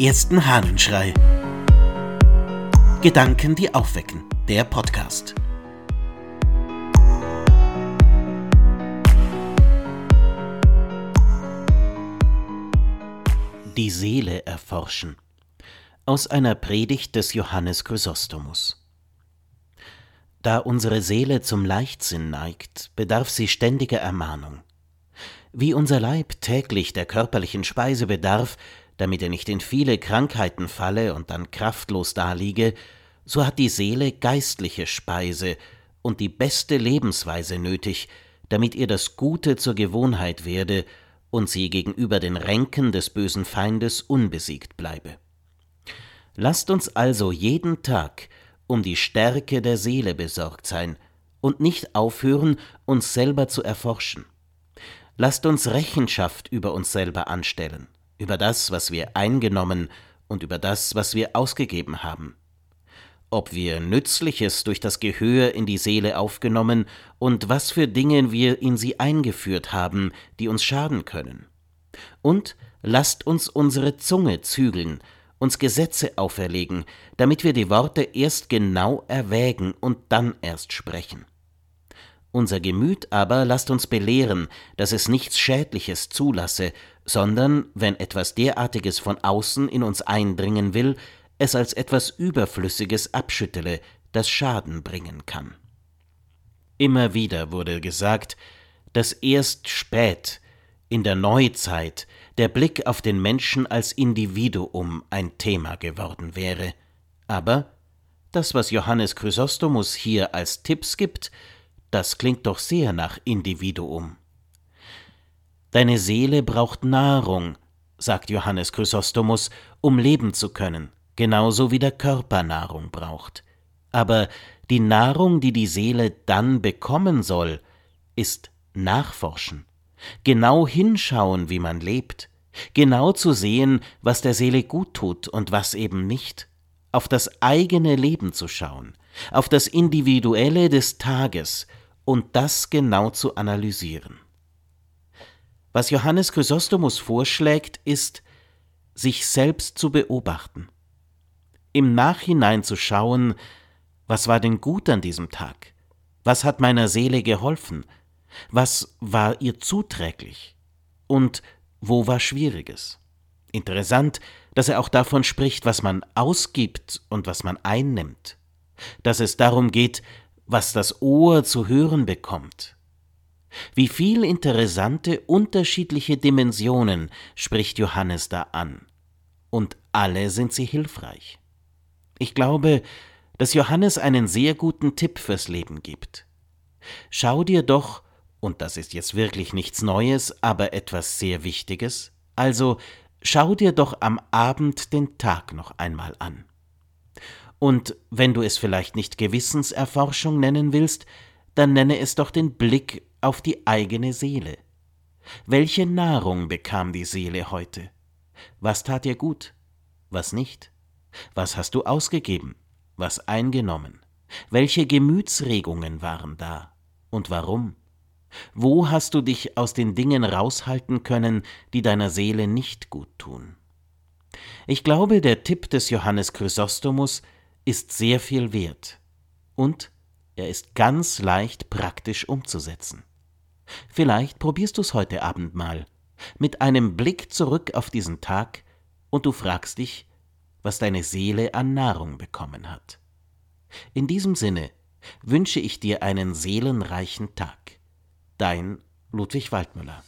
ersten Hahnenschrei. Gedanken, die aufwecken. Der Podcast. Die Seele erforschen. Aus einer Predigt des Johannes Chrysostomus. Da unsere Seele zum Leichtsinn neigt, bedarf sie ständiger Ermahnung. Wie unser Leib täglich der körperlichen Speise bedarf, damit er nicht in viele Krankheiten falle und dann kraftlos daliege, so hat die Seele geistliche Speise und die beste Lebensweise nötig, damit ihr das Gute zur Gewohnheit werde und sie gegenüber den Ränken des bösen Feindes unbesiegt bleibe. Lasst uns also jeden Tag um die Stärke der Seele besorgt sein und nicht aufhören, uns selber zu erforschen. Lasst uns Rechenschaft über uns selber anstellen über das, was wir eingenommen und über das, was wir ausgegeben haben. Ob wir Nützliches durch das Gehör in die Seele aufgenommen und was für Dinge wir in sie eingeführt haben, die uns schaden können. Und lasst uns unsere Zunge zügeln, uns Gesetze auferlegen, damit wir die Worte erst genau erwägen und dann erst sprechen. Unser Gemüt aber lasst uns belehren, dass es nichts Schädliches zulasse, sondern, wenn etwas derartiges von außen in uns eindringen will, es als etwas Überflüssiges abschüttele, das Schaden bringen kann. Immer wieder wurde gesagt, dass erst spät, in der Neuzeit, der Blick auf den Menschen als Individuum ein Thema geworden wäre. Aber das, was Johannes Chrysostomus hier als Tipps gibt, das klingt doch sehr nach Individuum. Deine Seele braucht Nahrung, sagt Johannes Chrysostomus, um leben zu können, genauso wie der Körper Nahrung braucht. Aber die Nahrung, die die Seele dann bekommen soll, ist Nachforschen, genau hinschauen, wie man lebt, genau zu sehen, was der Seele gut tut und was eben nicht, auf das eigene Leben zu schauen, auf das Individuelle des Tages. Und das genau zu analysieren. Was Johannes Chrysostomus vorschlägt, ist, sich selbst zu beobachten, im Nachhinein zu schauen, was war denn gut an diesem Tag, was hat meiner Seele geholfen, was war ihr zuträglich? Und wo war Schwieriges. Interessant, dass er auch davon spricht, was man ausgibt und was man einnimmt, dass es darum geht, was das Ohr zu hören bekommt, wie viel interessante unterschiedliche Dimensionen spricht Johannes da an. Und alle sind sie hilfreich. Ich glaube, dass Johannes einen sehr guten Tipp fürs Leben gibt. Schau dir doch, und das ist jetzt wirklich nichts Neues, aber etwas sehr Wichtiges, also schau dir doch am Abend den Tag noch einmal an. Und wenn du es vielleicht nicht Gewissenserforschung nennen willst, dann nenne es doch den Blick auf die eigene Seele. Welche Nahrung bekam die Seele heute? Was tat ihr gut? Was nicht? Was hast du ausgegeben? Was eingenommen? Welche Gemütsregungen waren da? Und warum? Wo hast du dich aus den Dingen raushalten können, die deiner Seele nicht gut tun? Ich glaube, der Tipp des Johannes Chrysostomus ist sehr viel wert. Und er ist ganz leicht praktisch umzusetzen. Vielleicht probierst du es heute Abend mal, mit einem Blick zurück auf diesen Tag, und du fragst dich, was deine Seele an Nahrung bekommen hat. In diesem Sinne wünsche ich dir einen seelenreichen Tag. Dein Ludwig Waldmüller.